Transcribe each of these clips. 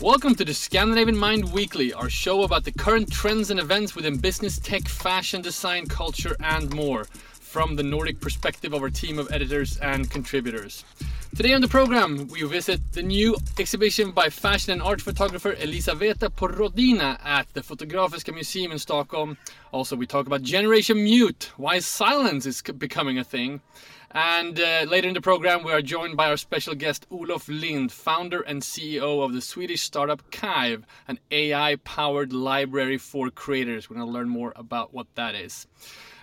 Welcome to the Scandinavian Mind Weekly, our show about the current trends and events within business, tech, fashion, design, culture, and more, from the Nordic perspective of our team of editors and contributors. Today on the program, we visit the new exhibition by fashion and art photographer Elizaveta Porodina at the Fotografiska Museum in Stockholm. Also, we talk about Generation Mute, why silence is becoming a thing. And uh, later in the program, we are joined by our special guest Olof Lind, founder and CEO of the Swedish startup Kive, an AI powered library for creators. We're going to learn more about what that is.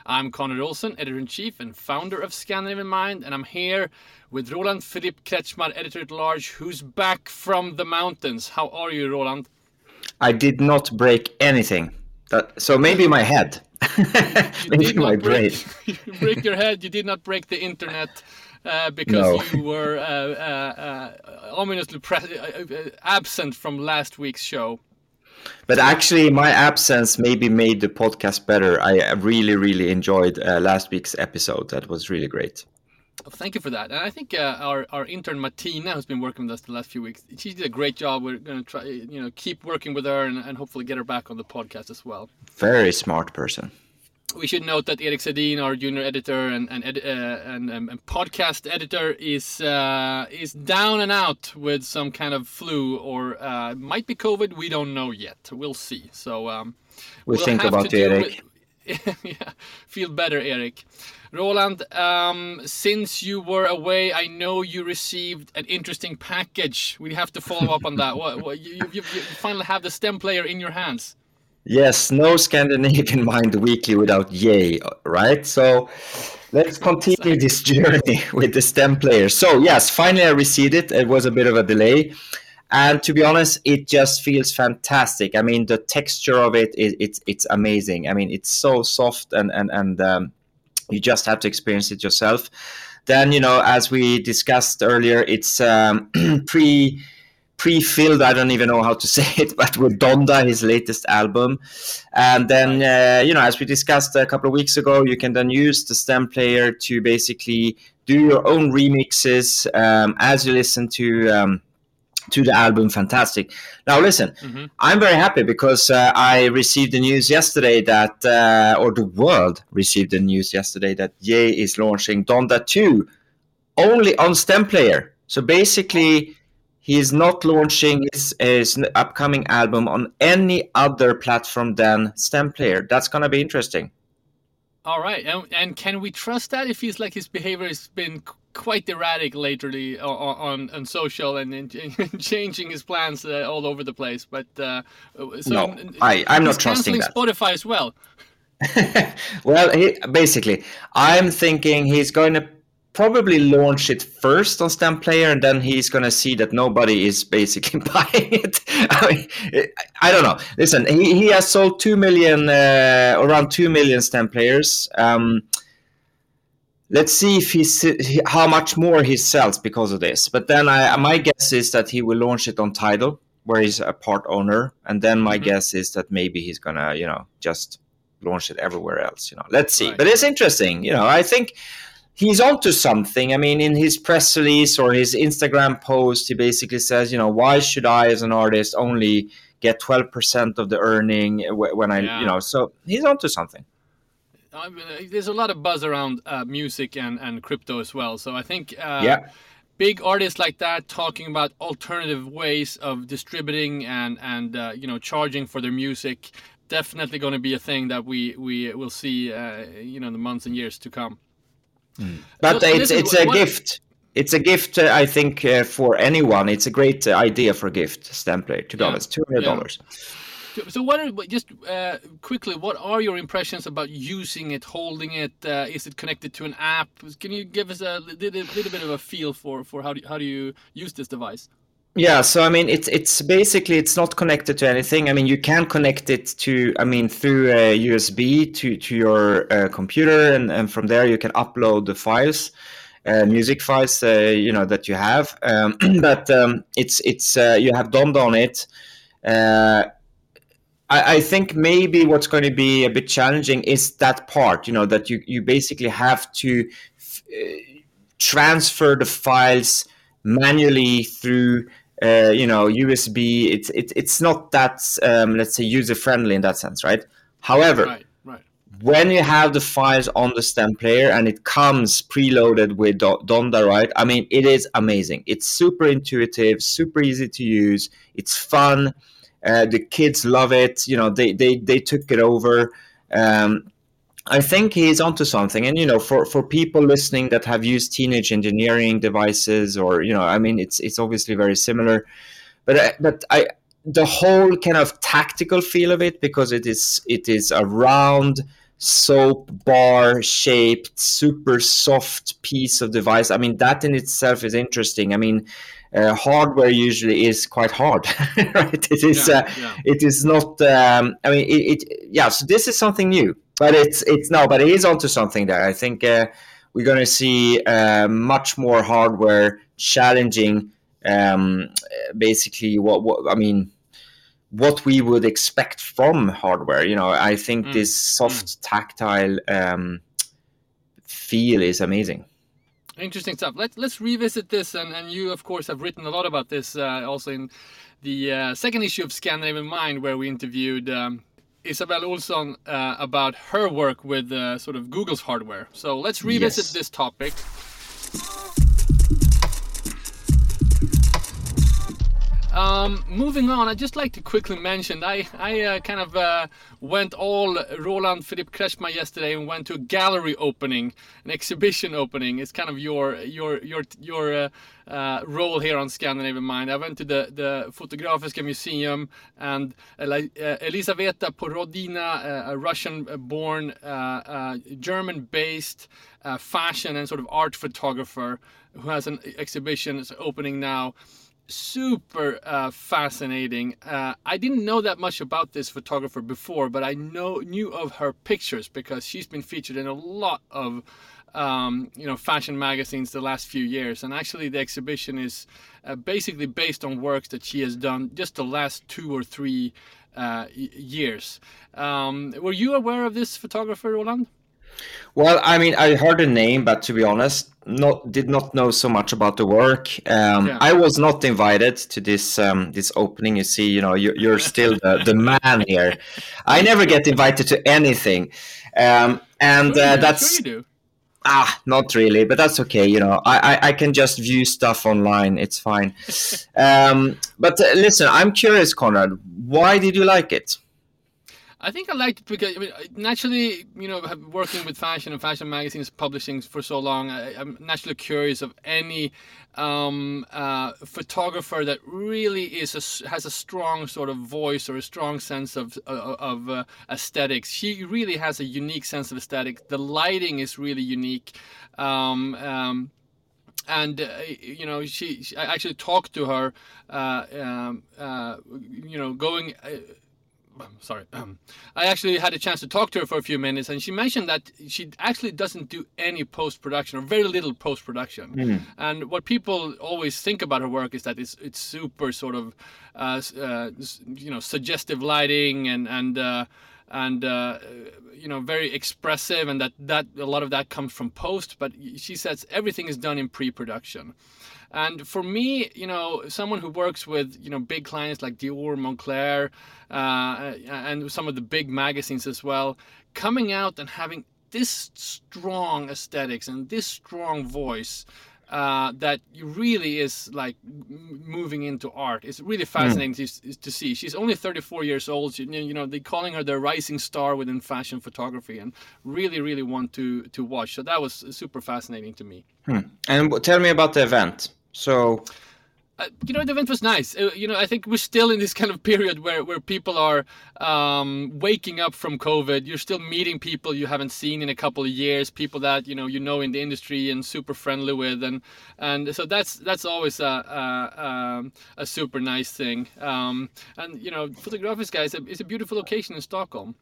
I'm Conrad Olsen, editor in chief and founder of Scandinavian Mind, and I'm here with Roland Philippe Kretschmar, editor at large, who's back from the mountains. How are you, Roland? I did not break anything. That, so maybe my head. maybe my brain. Break, break your head. You did not break the internet. Uh, because no. you were uh, uh, uh ominously uh, uh, absent from last week's show. But actually, my absence maybe made the podcast better. I really, really enjoyed last week's episode. That was really great. Thank you for that. And I think uh, our our intern Martina, who's been working with us the last few weeks, she did a great job. We're going to try, you know, keep working with her and, and hopefully get her back on the podcast as well. Very smart person. We should note that Eric Sedin, our junior editor and and, ed, uh, and, um, and, podcast editor, is uh, is down and out with some kind of flu or uh, might be COVID. We don't know yet. We'll see. So um, we'll, we'll think about Erik. yeah, feel better, Eric. Roland, um, since you were away, I know you received an interesting package. We have to follow up on that. What, what, you, you, you, finally have the stem player in your hands. Yes, no Scandinavian Mind Weekly without Ye, right? So let's continue this journey with the stem player. So, yes, finally I received it. It was a bit of a delay. And to be honest, it just feels fantastic. I mean, the texture of it is it's it's amazing. I mean, it's so soft and and and um, you just have to experience it yourself. Then, you know, as we discussed earlier, it's um, pre pre-filled. I don't even know how to say it, but with Donda, his latest album. And then, uh, you know, as we discussed a couple of weeks ago, you can then use the stem player to basically do your own remixes um, as you listen to. Um, to the album fantastic now listen mm-hmm. i'm very happy because uh, i received the news yesterday that uh, or the world received the news yesterday that Ye is launching donda 2 only on stem player so basically he is not launching his, his upcoming album on any other platform than stem player that's going to be interesting all right, and, and, can we trust that? It feels like his behavior has been quite erratic lately on on, on social and, and, changing his plans uh, all over the place. But uh, so no, I I'm not trusting that. Spotify as well. well, he, basically, I'm thinking he's going to probably launch it first on Stem Player, and then he's going to see that nobody is basically buying it. I, mean, I don't know. Listen, he, he has sold two million, uh, around two million Stem Players. Um, let's see if he's how much more he sells because of this. But then I, my guess is that he will launch it on Tidal, where he's a part owner, and then my mm-hmm. guess is that maybe he's gonna, you know, just launch it everywhere else. You know, let's see. Right. But it's interesting. You know, I think he's onto something. I mean, in his press release or his Instagram post, he basically says, you know, why should I, as an artist, only get 12% of the earning when I, yeah. you know, so he's onto something. I mean, uh, there's a lot of buzz around uh, music and, and crypto as well. So I think uh, yeah. big artists like that talking about alternative ways of distributing and and uh, you know charging for their music definitely going to be a thing that we we will see uh, you know in the months and years to come. Mm. But so it's it's a what, gift. It's a gift, uh, I think, uh, for anyone. It's a great uh, idea for a gift, Stem Player, to be yeah, $200. Yeah. So, what are just uh, quickly? What are your impressions about using it, holding it? Uh, is it connected to an app? Can you give us a little, little bit of a feel for for how do, how do you use this device? Yeah, so I mean, it's it's basically it's not connected to anything. I mean, you can connect it to, I mean, through a USB to to your uh, computer, and and from there you can upload the files, uh, music files, uh, you know that you have. Um, but um, it's it's uh, you have Donda on it. Uh, I, I think maybe what's going to be a bit challenging is that part, you know, that you you basically have to transfer the files manually through uh, you know USB. It's it, it's not that um, let's say user friendly in that sense, right? However, Right, right. when you have the files on the stem player and it comes preloaded with Donda, right? I mean, it is amazing. It's super intuitive, super easy to use. It's fun. Uh, the kids love it. You know, they they they took it over. Um, I think he's onto something. And you know, for for people listening that have used teenage engineering devices, or you know, I mean, it's it's obviously very similar. But I, but I the whole kind of tactical feel of it because it is it is a round soap bar shaped super soft piece of device i mean that in itself is interesting i mean uh, hardware usually is quite hard right? It is Yeah, uh, yeah. it is not um, i mean it, it yeah so this is something new but it's it's no but it is onto something there i think uh, we're going to see uh, much more hardware challenging um, basically what, what i mean what we would expect from hardware. You know i think Mm, this soft tactile um, feel is amazing Interesting stuff. Let's let's revisit this, and, and you of course have written a lot about this uh, also in the uh, second issue of Scandinavian Mind, where we interviewed um, Isabel Olsson uh, about her work with uh, sort of Google's hardware. So let's revisit Yes. this topic. Um, moving on, I'd just like to quickly mention I, I uh, kind of uh, went all Roland Philippe Kretschmer yesterday and went to a gallery opening, an exhibition opening. It's kind of your your your your uh, uh, role here on Scandinavian Mind. I went to the the Fotografiska Museum and uh, Elizaveta Porodina, uh, a Russian-born, German-based fashion and sort of art photographer who has an exhibition opening now super uh, fascinating. Uh, I didn't know that much about this photographer before, but I know knew of her pictures because she's been featured in a lot of um, you know fashion magazines the last few years. And actually, the exhibition is uh, basically based on works that she has done just the last two or three uh, years. Um, were you aware of this photographer, Roland? Well, I mean, I heard the name, but to be honest, not did not know so much about the work. Um, Yeah. I was not invited to this um, this opening. You see, you know, you're, you're still the, the man here. I never get invited to anything, um, and Sure uh, that's sure ah, not really, but that's okay. You know, I, I, I can just view stuff online. It's fine. um, but uh, listen, I'm curious, Conrad. Why did you like it? I think I liked it because I mean, naturally, you know, working with fashion and fashion magazines, publishing for so long, I, I'm naturally curious of any um, uh, photographer that really is a has a strong sort of voice or a strong sense of of, of uh, aesthetics. She really has a unique sense of aesthetic. The lighting is really unique. Um, um, and uh, you know she, she I actually talked to her uh, um, uh, you know going uh, I'm sorry. Um, I actually had a chance to talk to her for a few minutes, and she mentioned that she actually doesn't do any post production or very little post production. And what people always think about her work is that it's it's super sort of, uh, uh, you know, suggestive lighting and and uh, and uh, you know very expressive, and that that a lot of that comes from post. But she says everything is done in pre-production. And for me, you know, someone who works with you know big clients like Dior, Moncler uh, and some of the big magazines as well, coming out and having this strong aesthetics and this strong voice uh, that really is like moving into art. It's really fascinating to, to see. She's only 34 years old. She, you know, they're calling her the rising star within fashion photography, and really, really want to to watch. So that was super fascinating to me. And tell me about the event. So, you know, the event was nice. Uh, you know, I think we're still in this kind of period where, where people are um, waking up from COVID. You're still meeting people you haven't seen in a couple of years, people that you know you know in the industry and super friendly with, and and so that's that's always a a, a super nice thing. Um, and you know, is a is a beautiful location in Stockholm.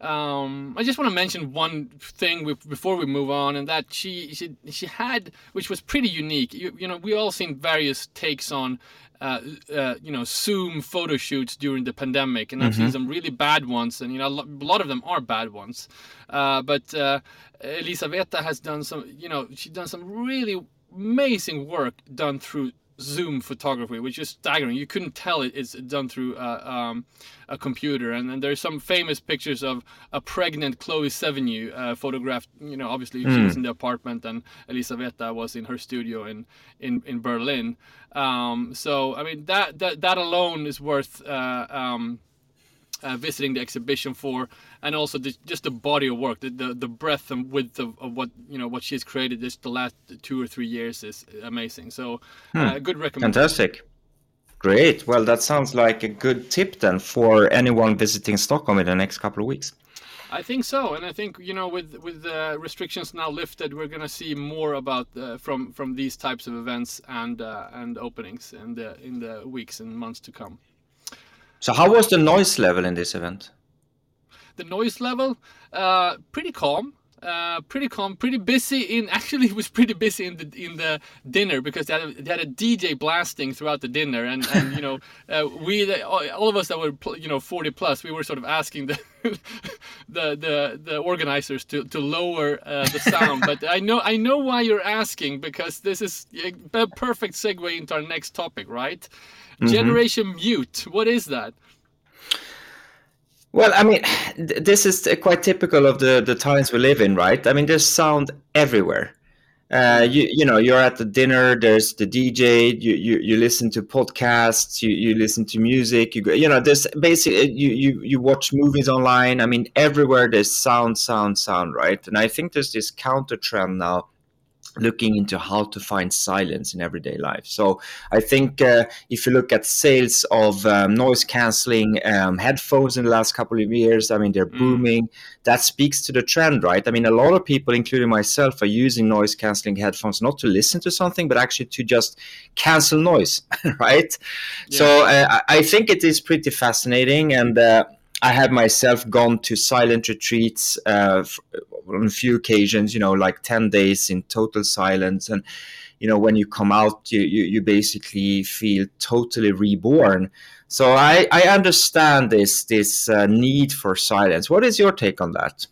Um, I just want to mention one thing before we move on, and that she she she had, which was pretty unique. You, you know, we all seen various takes on. Uh, uh, you know, Zoom photo shoots during the pandemic, and I've mm-hmm. seen some really bad ones, and you know, a lot of them are bad ones. Uh, but uh, Elizaveta has done some, you know, she's done some really amazing work done through zoom photography, which is staggering. You couldn't tell it it's done through uh, um, a computer. And then there's some famous pictures of a pregnant Chloe Sevigny uh, photographed. You know, obviously mm. she was hmm. in the apartment, and Elizaveta was in her studio in in in Berlin. Um, so I mean that that that alone is worth. Uh, um, uh, visiting the exhibition for, and also the, just the body of work, the, the, the breadth and width of, of, what you know what she's created just the last two or three years is amazing. So, hmm. uh, good recommendation. Fantastic. Great. Well, that sounds like a good tip then for anyone visiting Stockholm in the next couple of weeks. I think so, and I think you know with with the restrictions now lifted, we're gonna see more about uh, from from these types of events and uh, and openings in the in the weeks and months to come. So how was the noise level in this event? The noise level, uh, pretty calm. Uh, pretty calm, pretty busy. In actually, it was pretty busy in the in the dinner because they had a, they had a DJ blasting throughout the dinner, and, and you know, uh, we all of us that were you know 40 plus, we were sort of asking the the, the the organizers to to lower uh, the sound. but I know I know why you're asking because this is a perfect segue into our next topic, right? Mm-hmm. Generation Mute. What is that? Well, I mean, th- this is quite typical of the, the times we live in, right? I mean, there's sound everywhere. Uh, you you know you're at the dinner. There's the DJ. You you, you listen to podcasts. You, you listen to music. You go, you know there's basically you, you you watch movies online. I mean everywhere there's sound, sound, sound, right? And I think there's this counter trend now looking into how to find silence in everyday life. So I think uh, if you look at sales of um, noise canceling um, headphones in the last couple of years, I mean they're mm. booming. That speaks to the trend, right? I mean a lot of people, including myself, are using noise canceling headphones not to listen to something, but actually to just cancel noise, right? Yeah. So uh, I think it is pretty fascinating and. Uh, I have myself gone to silent retreats uh, on a few occasions, you know, like 10 days in total silence. And, you know, when you come out, you, you, you basically feel totally reborn. So I, I understand this, this uh, need for silence. What is your take on that?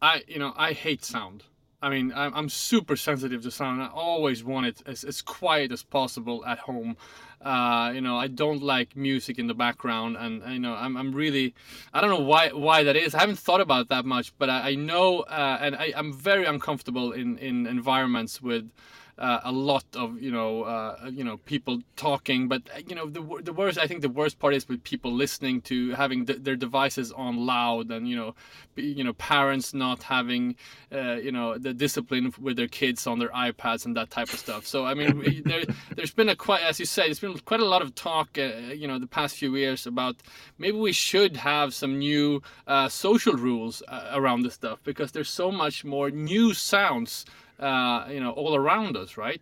I, you know, I hate sound. I mean, I'm, super sensitive to sound. I always want it as, as quiet as possible at home. Uh, you know, I don't like music in the background, and you know, I'm, I'm really, I don't know why why that is. I haven't thought about that much, but I, I know, uh, and I, I'm very uncomfortable in in environments with uh, a lot of you know uh, you know people talking. But uh, you know the, the worst i think the worst part is with people listening to having th- their devices on loud and you know you know parents not having uh, you know the discipline with their kids on their ipads and that type of stuff. So i mean there, there's been a quite as you said it's been quite a lot of talk uh, you know the past few years about maybe we should have some new uh, social rules around this stuff because there's so much more new sounds uh, you know all around us, right?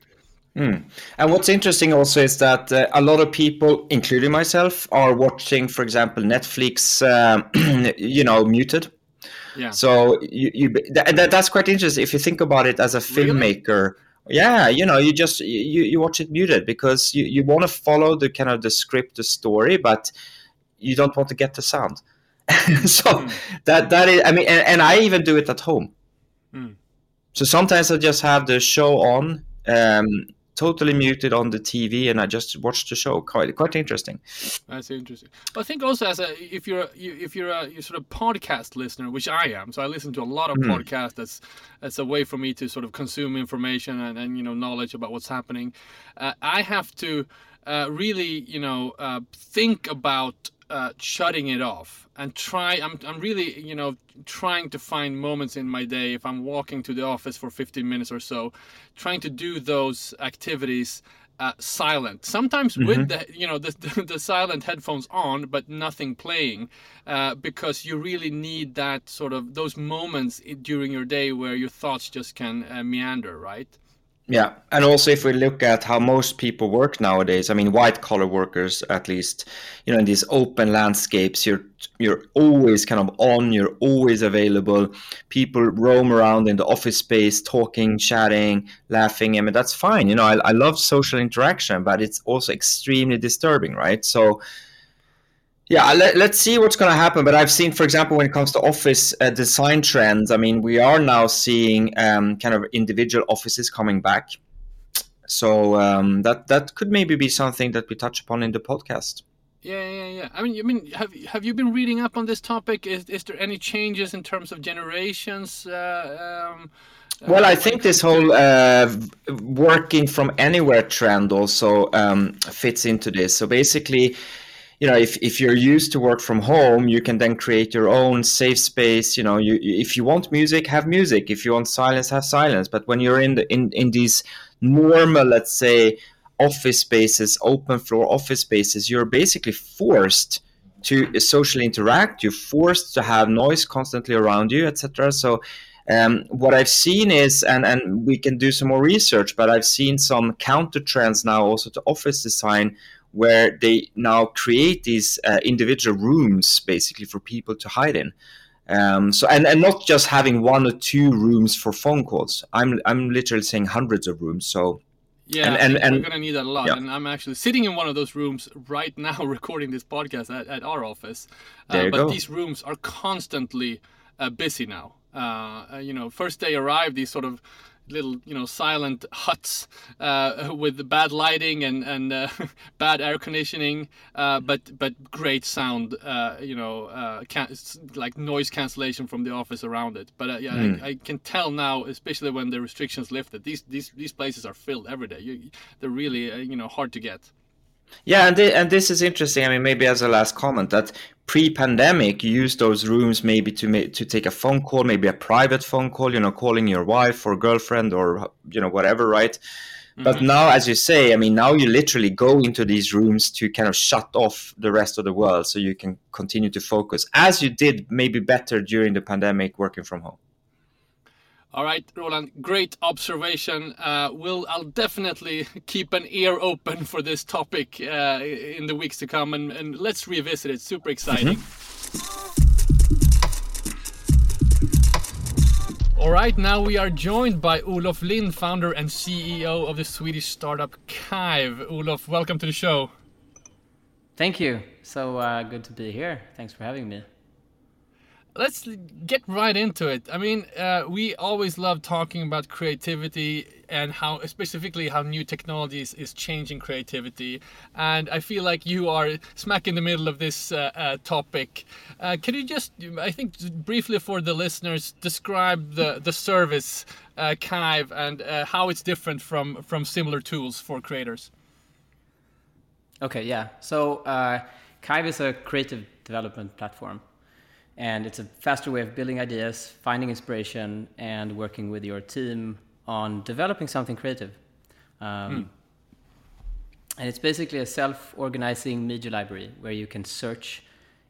Mm. And what's interesting also is that uh, a lot of people, including myself, are watching, for example, Netflix, um, you know, muted. Yeah. So you, you that, that's quite interesting if you think about it as a filmmaker. Really? Yeah, you know, you just you, you watch it muted because you, you want to follow the kind of the script, the story, but you don't want to get the sound. so mm. that that is, I mean, and, and I even do it at home. Mm. So sometimes I just have the show on, um, totally muted on the TV, and I just watch the show. Quite quite interesting. That's interesting. I think also as a if you're a, if you're a you're sort of podcast listener, which I am, so I listen to a lot of mm. podcasts. That's that's a way for me to sort of consume information and, and you know knowledge about what's happening. Uh, I have to uh, really you know uh, think about uh, shutting it off and try I'm, I'm really you know trying to find moments in my day if i'm walking to the office for 15 minutes or so trying to do those activities uh, silent sometimes mm-hmm. with the you know the, the, the, silent headphones on but nothing playing uh, because you really need that sort of those moments during your day where your thoughts just can uh, meander right Yeah, and also if we look at how most people work nowadays, I mean, white collar workers at least, you know, in these open landscapes, you're you're always kind of on, you're always available. People roam around in the office space, talking, chatting, laughing. I mean, that's fine. You know, I, I love social interaction, but it's also extremely disturbing, right? So yeah, let, us see what's going to happen. But I've seen, for example, when it comes to office uh, design trends, I mean, we are now seeing um, kind of individual offices coming back. So um, that that could maybe be something that we touch upon in the podcast. Yeah, yeah, yeah. I mean, I mean, have have you been reading up on this topic? Is is there any changes in terms of generations? Uh, um, well, I think this whole uh, working from anywhere trend also um, fits into this. So basically, you know if, if you're used to work from home you can then create your own safe space you know you if you want music have music. If you want silence have silence. But when you're in the in, in these normal let's say office spaces open floor office spaces you're basically forced to socially interact. You're forced to have noise constantly around you etc so um, what I've seen is, and, and we can do some more research, but I've seen some counter trends now also to office design where they now create these uh, individual rooms basically for people to hide in. Um, so and, and not just having one or two rooms for phone calls. I'm I'm literally saying hundreds of rooms. So yeah, and, and, and we're gonna need that a lot. Yeah. And I'm actually sitting in one of those rooms right now, recording this podcast at, at our office. Uh, but go. these rooms are constantly uh, busy now. Uh, you know, first day arrived, these sort of little you know silent huts uh, with bad lighting and and uh, bad air conditioning, uh, but but great sound. Uh, you know, uh, can, like noise cancellation from the office around it. But uh, yeah, mm. I. I, can tell now, especially when the restrictions lifted, these these these places are filled every day. You, they're really you know hard to get. Yeah, and th- and this is interesting. I mean, maybe as a last comment, that pre-pandemic, you use those rooms maybe to ma- to take a phone call, maybe a private phone call, you know, calling your wife or girlfriend or you know whatever, right? Mm-hmm. But now, as you say, I mean, now you literally go into these rooms to kind of shut off the rest of the world, so you can continue to focus, as you did maybe better during the pandemic, working from home. All right, Roland, great observation. Uh, we'll, I'll definitely keep an ear open for this topic uh, in the weeks to come, and, and let's revisit it. Super exciting. Mm-hmm. All right, now we are joined by Olof Lind, founder and CEO of the Swedish startup Kive. Olof, welcome to the show. Thank you. So uh, good to be here. Thanks for having me let's get right into it. I mean, uh, we always love talking about creativity and how, specifically, how new technologies is changing creativity. And I feel like you are smack in the middle of this uh, uh, topic. Uh, can you just, I think, briefly for the listeners, describe the the service uh, Kive and uh, how it's different from from similar tools for creators? Okay, yeah. So uh, Kive is a creative development platform and it's a faster way of building ideas, finding inspiration, and working with your team on developing something creative. Um, hmm. And it's basically a self organizing media library where you can search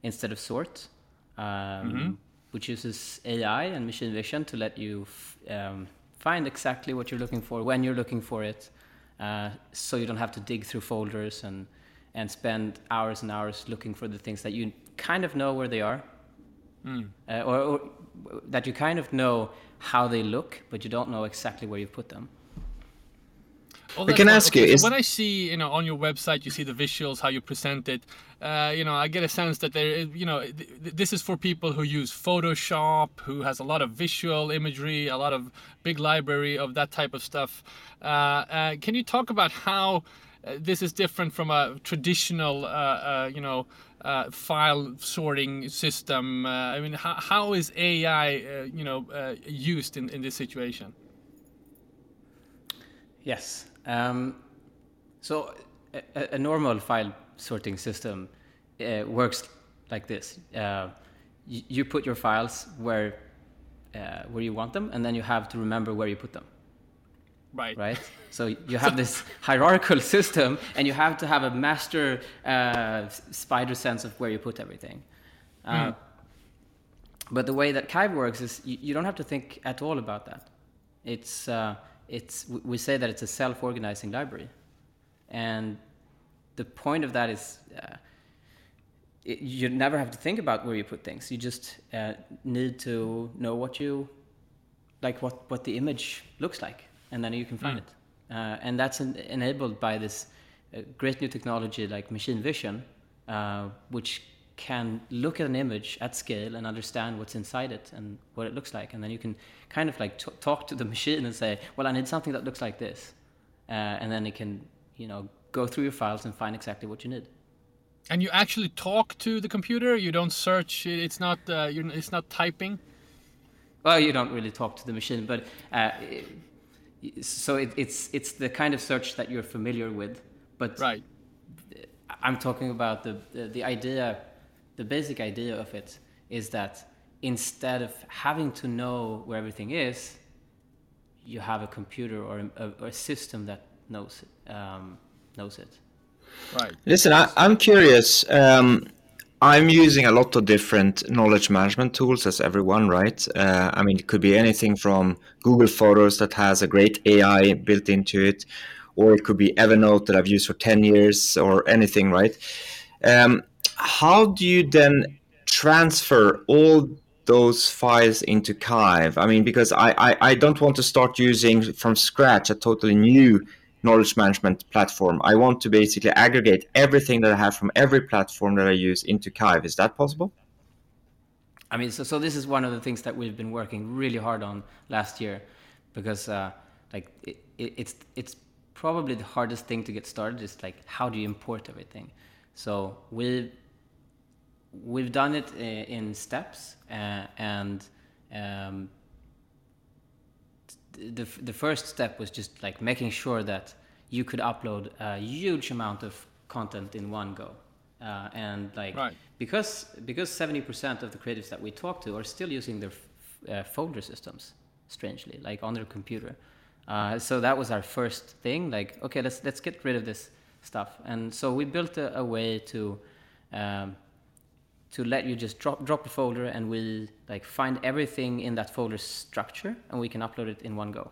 instead of sort, um, mm-hmm. which uses AI and machine vision to let you f- um, find exactly what you're looking for when you're looking for it. Uh, so you don't have to dig through folders and, and spend hours and hours looking for the things that you kind of know where they are, mm. uh, or, or, that you kind of know how they look, but you don't know exactly where you put them. Well, I can ask okay, you. So when I see, you know, on your website, you see the visuals, how you present it. Uh, you know, I get a sense that there, you know, th- this is for people who use Photoshop, who has a lot of visual imagery, a lot of big library of that type of stuff. Uh, uh, can you talk about how this is different from a traditional, uh, uh, you know, uh, file sorting system. Uh, I mean, how, how is AI, uh, you know, uh, used in, in this situation? Yes. Um, so a, a, normal file sorting system uh, works like this. Uh, you, you, put your files where where you want them, and then you have to remember where you put them. Right. Right. So you have this hierarchical system, and you have to have a master uh, spider sense of where you put everything. Uh, mm. But the way that Kive works is you, you, don't have to think at all about that. It's uh, it's we say that it's a self-organizing library, and the point of that is. Uh, it, you never have to think about where you put things. You just uh, need to know what you like, what what the image looks like, and then you can find mm. it. Uh, and that's en- enabled by this uh, great new technology like machine vision, uh, which can look at an image at scale and understand what's inside it and what it looks like, and then you can kind of like t- talk to the machine and say, "Well, I need something that looks like this," uh, and then it can, you know, go through your files and find exactly what you need. And you actually talk to the computer. You don't search. It's not. Uh, it's not typing. Well, you don't really talk to the machine, but uh, so it, it's it's the kind of search that you're familiar with. But right. I'm talking about the, the, the idea, the basic idea of it is that instead of having to know where everything is, you have a computer or a, or a system that knows it, um, knows it. Right. Listen, I, am curious. Um, I'm using a lot of different knowledge management tools, as everyone, right? Uh, I mean, it could be anything from Google Photos that has a great AI built into it, or it could be Evernote that I've used for 10 years, or anything, right? Um, how do you then transfer all those files into Kive? I mean, because I, I, I don't want to start using from scratch a totally new knowledge management platform. I want to basically aggregate everything that I have from every platform that I use into Kive. Is that possible? I mean, so, so this is one of the things that we've been working really hard on last year, because uh, like it, it, it's it's probably the hardest thing to get started. Is like how do you import everything? So we we've done it in steps, uh, and um, the the first step was just like making sure that you could upload a huge amount of content in one go. Uh, and like right. because because 70% of the creatives that we talk to are still using their uh, folder systems strangely like on their computer uh, so that was our first thing like okay let's let's get rid of this stuff and so we built a, a way to um, to let you just drop drop a folder and we like find everything in that folder structure and we can upload it in one go.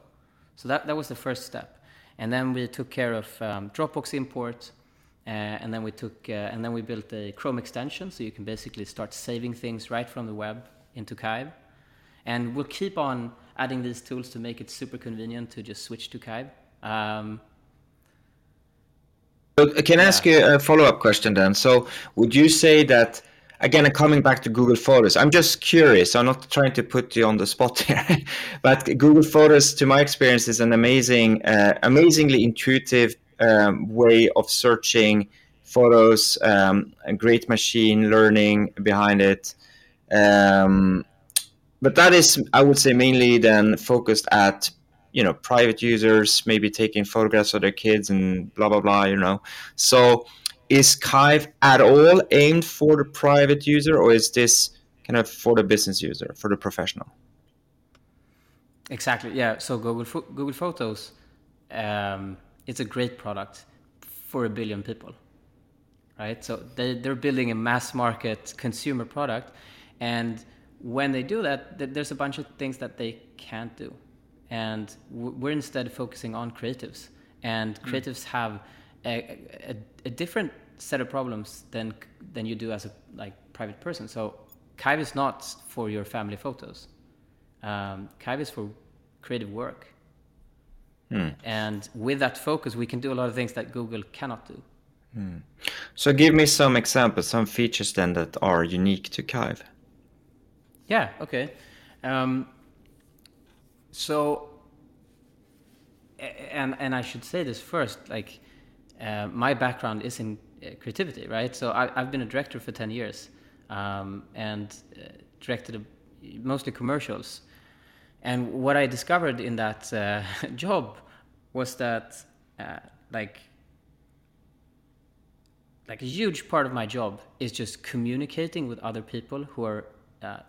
So that that was the first step, and then we took care of um, Dropbox import, uh, and then we took uh, and then we built a Chrome extension so you can basically start saving things right from the web into Kive, and we'll keep on adding these tools to make it super convenient to just switch to Kive. Um, can I ask you a follow-up question then? So, would you say that again, coming back to Google Photos, I'm just curious. I'm not trying to put you on the spot here, but Google Photos, to my experience, is an amazing, uh, amazingly intuitive um, way of searching photos. Um, a great machine learning behind it. Um, but that is, I would say, mainly then focused at you know private users, maybe taking photographs of their kids and blah blah blah. You know, so is Kive at all aimed for the private user, or is this kind of for the business user, for the professional? Exactly. Yeah. So Google Google Photos, um, it's a great product for a billion people, right? So they they're building a mass market consumer product, and when they do that, there's a bunch of things that they can't do, and we're instead focusing on creatives, and hmm. creatives mm. have a, a, a, different set of problems than than you do as a like private person. So Kive is not for your family photos. Um, Kive is for creative work. Hmm. And with that focus, we can do a lot of things that Google cannot do. Hmm. So give me some examples, some features then that are unique to Kive. Yeah. Okay. Um, so, and and I should say this first, like uh, my background is in uh, creativity, right? So I, have been a director for 10 years um, and uh, directed a, mostly commercials. And what I discovered in that uh, job was that, uh, like, like a huge part of my job is just communicating with other people who are uh,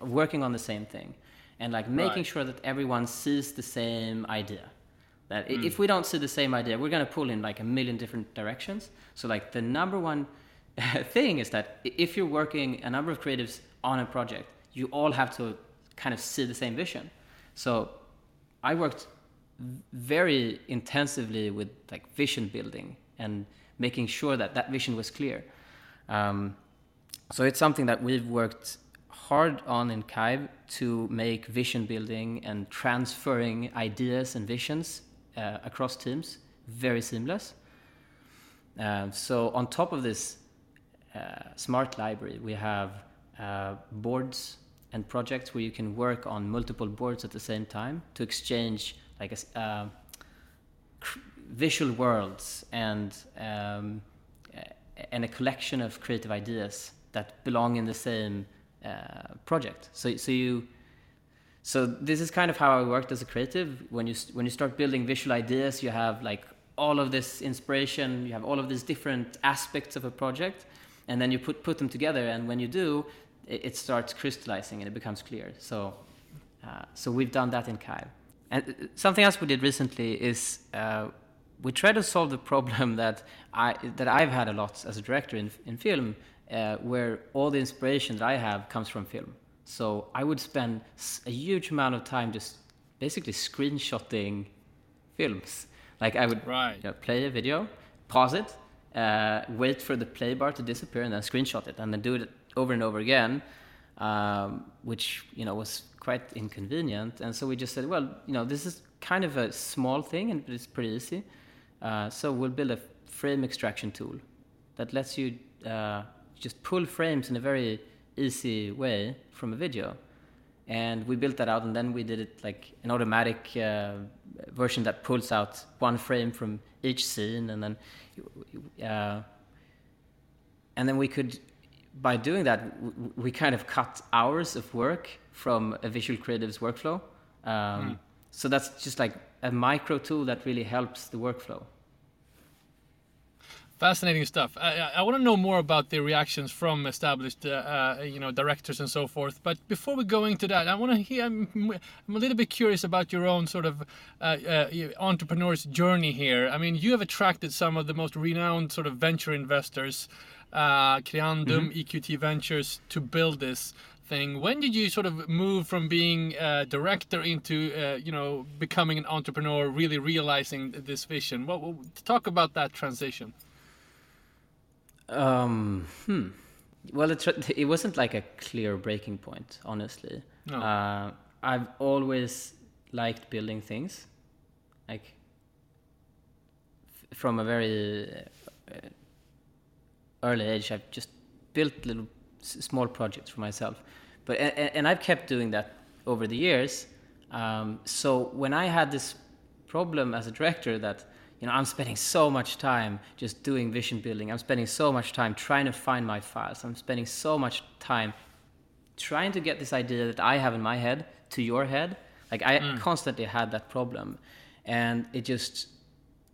working on the same thing, and like making right. sure that everyone sees the same idea that mm. if we don't see the same idea, we're going to pull in like a million different directions. So like the number one thing is that if you're working a number of creatives on a project, you all have to kind of see the same vision. So I worked very intensively with like vision building and making sure that that vision was clear. Um, so it's something that we've worked hard on in Kive to make vision building and transferring ideas and visions uh, across teams very seamless. Uh, so on top of this uh, smart library, we have uh, boards and projects where you can work on multiple boards at the same time to exchange like a, uh, visual worlds and um, and a collection of creative ideas that belong in the same uh, project. So so you so this is kind of how I worked as a creative. When you when you start building visual ideas, you have like all of this inspiration, you have all of these different aspects of a project, and then you put put them together. And when you do, it, it starts crystallizing and it becomes clear. So uh, so we've done that in Kive. And uh, something else we did recently is uh, we try to solve the problem that I that I've had a lot as a director in in film, uh, where all the inspiration that I have comes from film. So I would spend a huge amount of time just basically screenshotting films. Like I would right. you know, play a video, pause it, uh, wait for the play bar to disappear, and then screenshot it, and then do it over and over again, um, which you know was quite inconvenient. And so we just said, well, you know, this is kind of a small thing, and it's pretty easy. Uh, so we'll build a frame extraction tool that lets you uh, just pull frames in a very easy way from a video. And we built that out, and then we did it like an automatic uh, version that pulls out one frame from each scene, and then uh, and then we could, by doing that, we kind of cut hours of work from a visual creative's workflow. Um, mm. So that's just like a micro tool that really helps the workflow. Fascinating stuff. I, I want to know more about the reactions from established, uh, uh, you know, directors and so forth. But before we go into that, I want to hear. I'm, I'm, a little bit curious about your own sort of uh, uh entrepreneur's journey here. I mean, you have attracted some of the most renowned sort of venture investors, uh, Creandum, mm -hmm. EQT Ventures, to build this thing. When did you sort of move from being a director into, uh, you know, becoming an entrepreneur, really realizing this vision? What, what talk about that transition? Um, hmm. Well, it, it wasn't like a clear breaking point, honestly. No. Uh, I've always liked building things, like from a very uh, early age. I've just built little small projects for myself, but and, and I've kept doing that over the years. Um, so when I had this problem as a director that you know, I'm spending so much time just doing vision building. I'm spending so much time trying to find my files. I'm spending so much time trying to get this idea that I have in my head to your head. Like I mm. constantly had that problem, and it just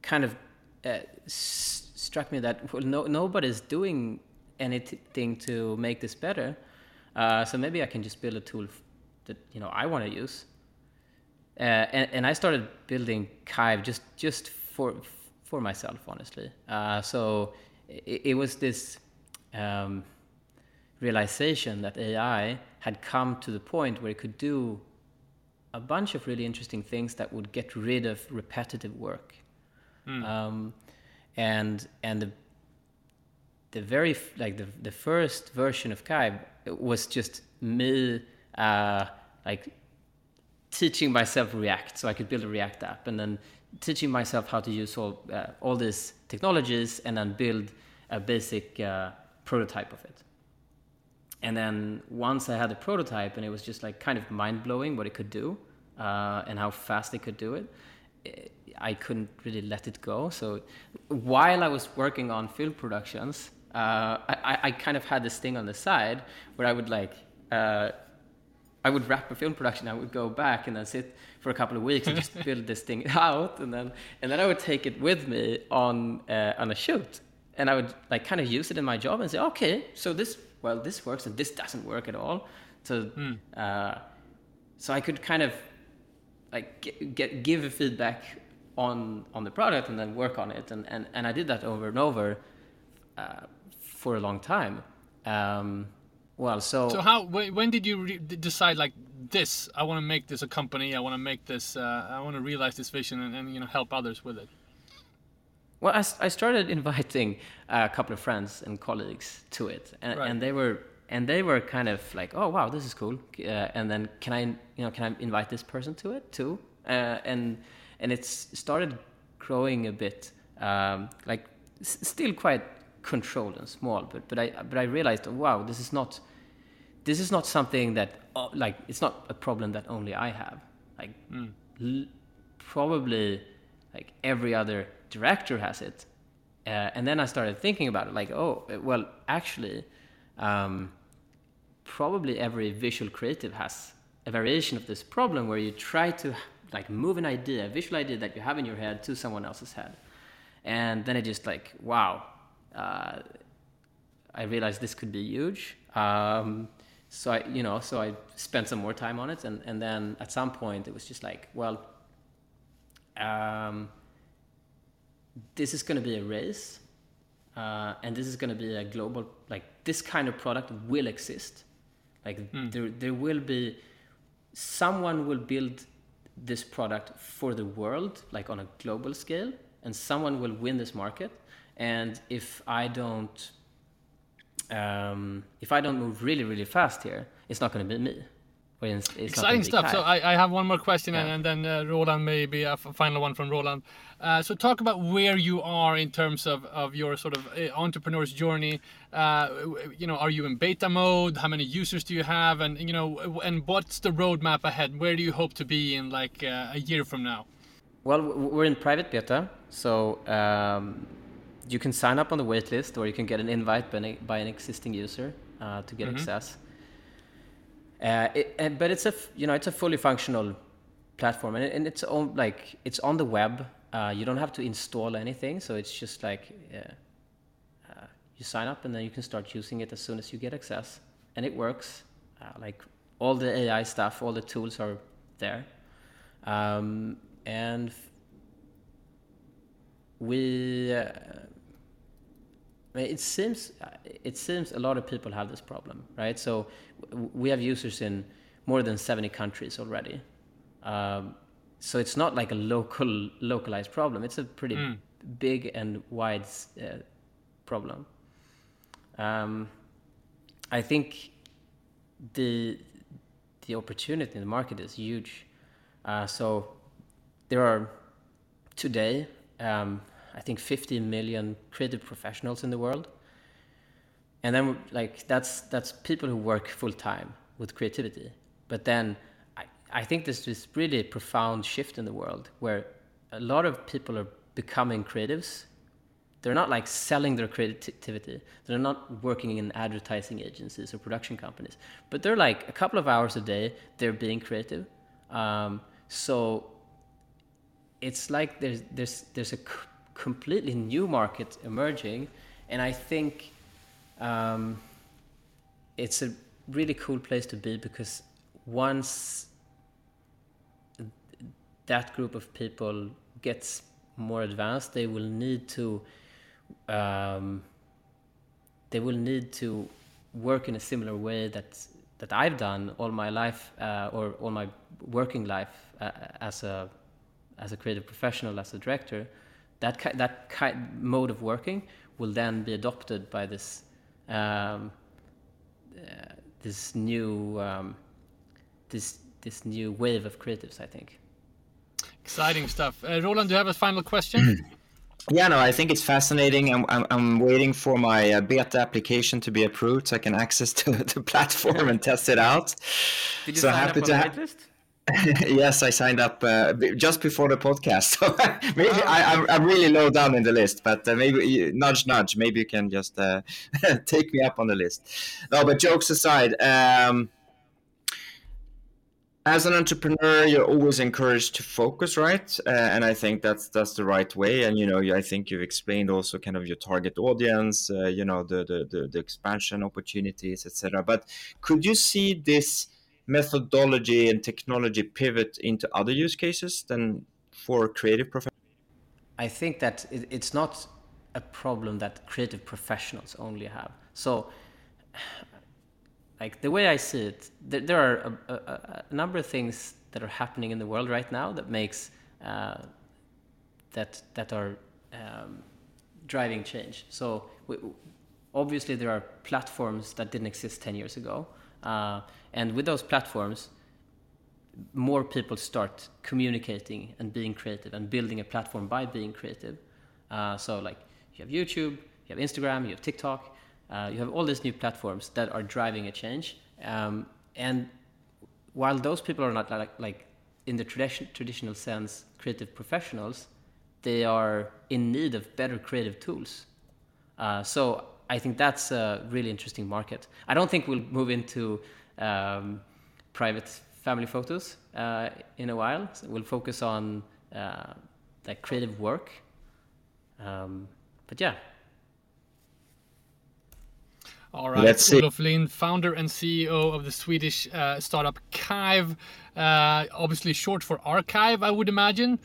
kind of uh, s- struck me that well, no, nobody's doing anything to make this better. Uh, so maybe I can just build a tool that you know I want to use. Uh, and, and I started building Kive just just for for myself, honestly. Uh, so it, it, was this um, realization that AI had come to the point where it could do a bunch of really interesting things that would get rid of repetitive work. Mm. Um, and and the the very like the the first version of Kive was just me uh, like teaching myself React so I could build a React app and then teaching myself how to use all, uh, all these technologies and then build a basic uh, prototype of it. And then once I had the prototype and it was just like kind of mind blowing what it could do uh, and how fast it could do it, eh, I couldn't really let it go. So while I was working on film productions, uh, I, I, kind of had this thing on the side where I would like uh, I would wrap a film production. I would go back and then sit for a couple of weeks and just build this thing out, and then and then I would take it with me on uh, on a shoot, and I would like kind of use it in my job and say, okay, so this well this works and this doesn't work at all. So mm. uh, so I could kind of like get, get give a feedback on on the product and then work on it, and and and I did that over and over uh, for a long time. Um, Well, so so how when did you re- decide like this? I want to make this a company. I want to make this. Uh, I want to realize this vision and, and you know help others with it. Well, I, I started inviting a couple of friends and colleagues to it, and, Right. and they were and they were kind of like, "Oh, wow, this is cool." Uh, and then can I, you know, can I invite this person to it too? Uh, and and it's started growing a bit, um, like s- still quite controlled and small, but but I but I realized, wow, this is not this is not something that uh, like it's not a problem that only I have. Like l- probably like every other director has it. Uh, and then I started thinking about it, like, oh, well, actually, um, probably every visual creative has a variation of this problem where you try to like move an idea, a visual idea that you have in your head to someone else's head, and then it just like, wow, uh, I realized this could be huge. Um, so I, you know, so I spent some more time on it, and, and then at some point it was just like, well, um, this is going to be a race, uh, and this is going to be a global. Like this kind of product will exist. Like there, there will be someone will build this product for the world, like on a global scale, and someone will win this market. And if I don't, um, if I don't move really, really fast here, it's not going to be me. It's, it's Exciting stuff. So I, I have one more question, and, Yeah. and then uh, Roland maybe a f- final one from Roland. Uh, so talk about where you are in terms of, of your sort of uh, entrepreneur's journey. Uh, you know, are you in beta mode? How many users do you have? And you know, and what's the roadmap ahead? Where do you hope to be in like uh, a year from now? Well, we're in private beta, so um, you can sign up on the waitlist, or you can get an invite by an, by an existing user uh, to get access. Uh, it, and, but it's a you know it's a fully functional platform, and, it, and it's on like it's on the web. Uh, you don't have to install anything, so it's just like uh, uh, you sign up and then you can start using it as soon as you get access, and it works. Uh, like all the AI stuff, all the tools are there, um, and we. Uh, it seems it seems a lot of people have this problem, right? So we have users in more than 70 countries already. Um, so it's not like a local localized problem. It's a pretty big and wide uh, problem. Um, I think the the opportunity in the market is huge. Uh, so there are today, um, I think 50 million creative professionals in the world, and then like that's that's people who work full time with creativity. But then I, I think there's this really profound shift in the world where a lot of people are becoming creatives. They're not like selling their creativity. They're not working in advertising agencies or production companies, but they're like a couple of hours a day. They're being creative. Um, so it's like there's there's there's a completely new market emerging, and I think um, it's a really cool place to be because once that group of people gets more advanced, they will need to um, they will need to work in a similar way that that I've done all my life uh, or all my working life uh, as a as a creative professional, as a director. That ki- that ki- mode of working will then be adopted by this um, uh, this new um, this this new wave of creatives. I think. Exciting stuff. Uh, Roland, do you have a final question? Yeah, no, I think it's fascinating. I'm, I'm, I'm waiting for my uh, beta application to be approved so I can access to the platform and test it out. Did you So sign up happy on to the ha- waitlist? yes, I signed up uh, just before the podcast. So maybe Oh, I, I'm, I'm really low down in the list, but uh, maybe you- nudge, nudge. Maybe you can just uh, take me up on the list. No, but jokes aside, um, as an entrepreneur, you're always encouraged to focus, right? Uh, and I think that's that's the right way. And you know, I think you've explained also kind of your target audience, uh, you know, the, the the the expansion opportunities, etc. But could you see this methodology and technology pivot into other use cases than for creative professionals? I think that it's not a problem that creative professionals only have. So like the way I see it, there, are a, a, a, number of things that are happening in the world right now that makes uh, that that are um, driving change. So we, obviously there are platforms that didn't exist 10 years ago, uh, and with those platforms, more people start communicating and being creative and building a platform by being creative. Uh, so like you have YouTube, you have Instagram, you have TikTok, uh, you have all these new platforms that are driving a change. Um, and while those people are not like, like in the tradition, traditional sense creative professionals, they are in need of better creative tools. Uh, so I think that's a really interesting market. I don't think we'll move into um, private family photos uh, in a while. So we'll focus on uh, like creative work. Um, but yeah, all right, Let's see. Olof Lind, founder and CEO of the Swedish uh, startup Kive, uh, obviously short for archive, I would imagine.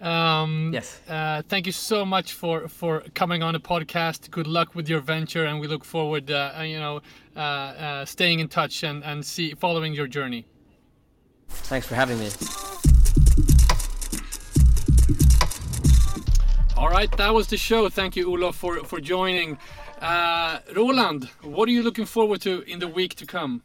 Um, yes. Uh, thank you so much for for coming on the podcast. Good luck with your venture, and we look forward, uh, uh, you know, uh, staying in touch and and see following your journey. Thanks for having me. All right, that was the show. Thank you, Olof, for for joining. Uh, Roland, what are you looking forward to in the week to come?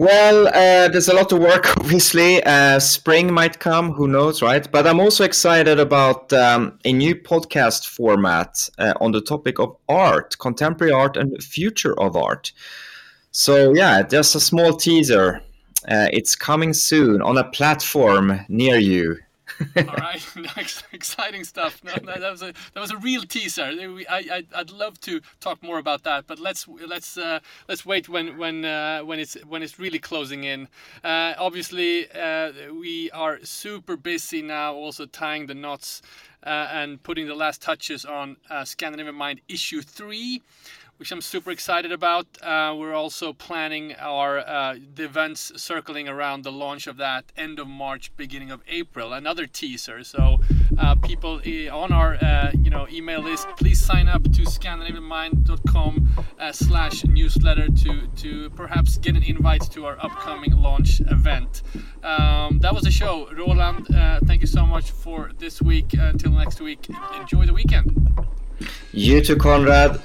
Well, uh, there's a lot of work, obviously. Uh, spring might come, who knows, right? But I'm also excited about um, a new podcast format uh, on the topic of art, contemporary art, and future of art. So, yeah, just a small teaser. Uh, it's coming soon on a platform near you. All right, exciting stuff. No, that, was a that was a real teaser. I, I would love to talk more about that, but let's let's uh, let's wait when when uh, when it's when it's really closing in. Uh, obviously, uh, we are super busy now, also tying the knots uh, and putting the last touches on uh, Scandinavian Mind issue three which I'm super excited about. Uh, we're also planning our uh, the events circling around the launch of that end of March, beginning of April. Another teaser. So uh, people on our uh, you know email list, please sign up to scandinavianmind.com uh, to to perhaps get an invite to our upcoming launch event. Um, that was the show. Roland, uh, thank you so much for this week. until next week, enjoy the weekend. You too, Conrad.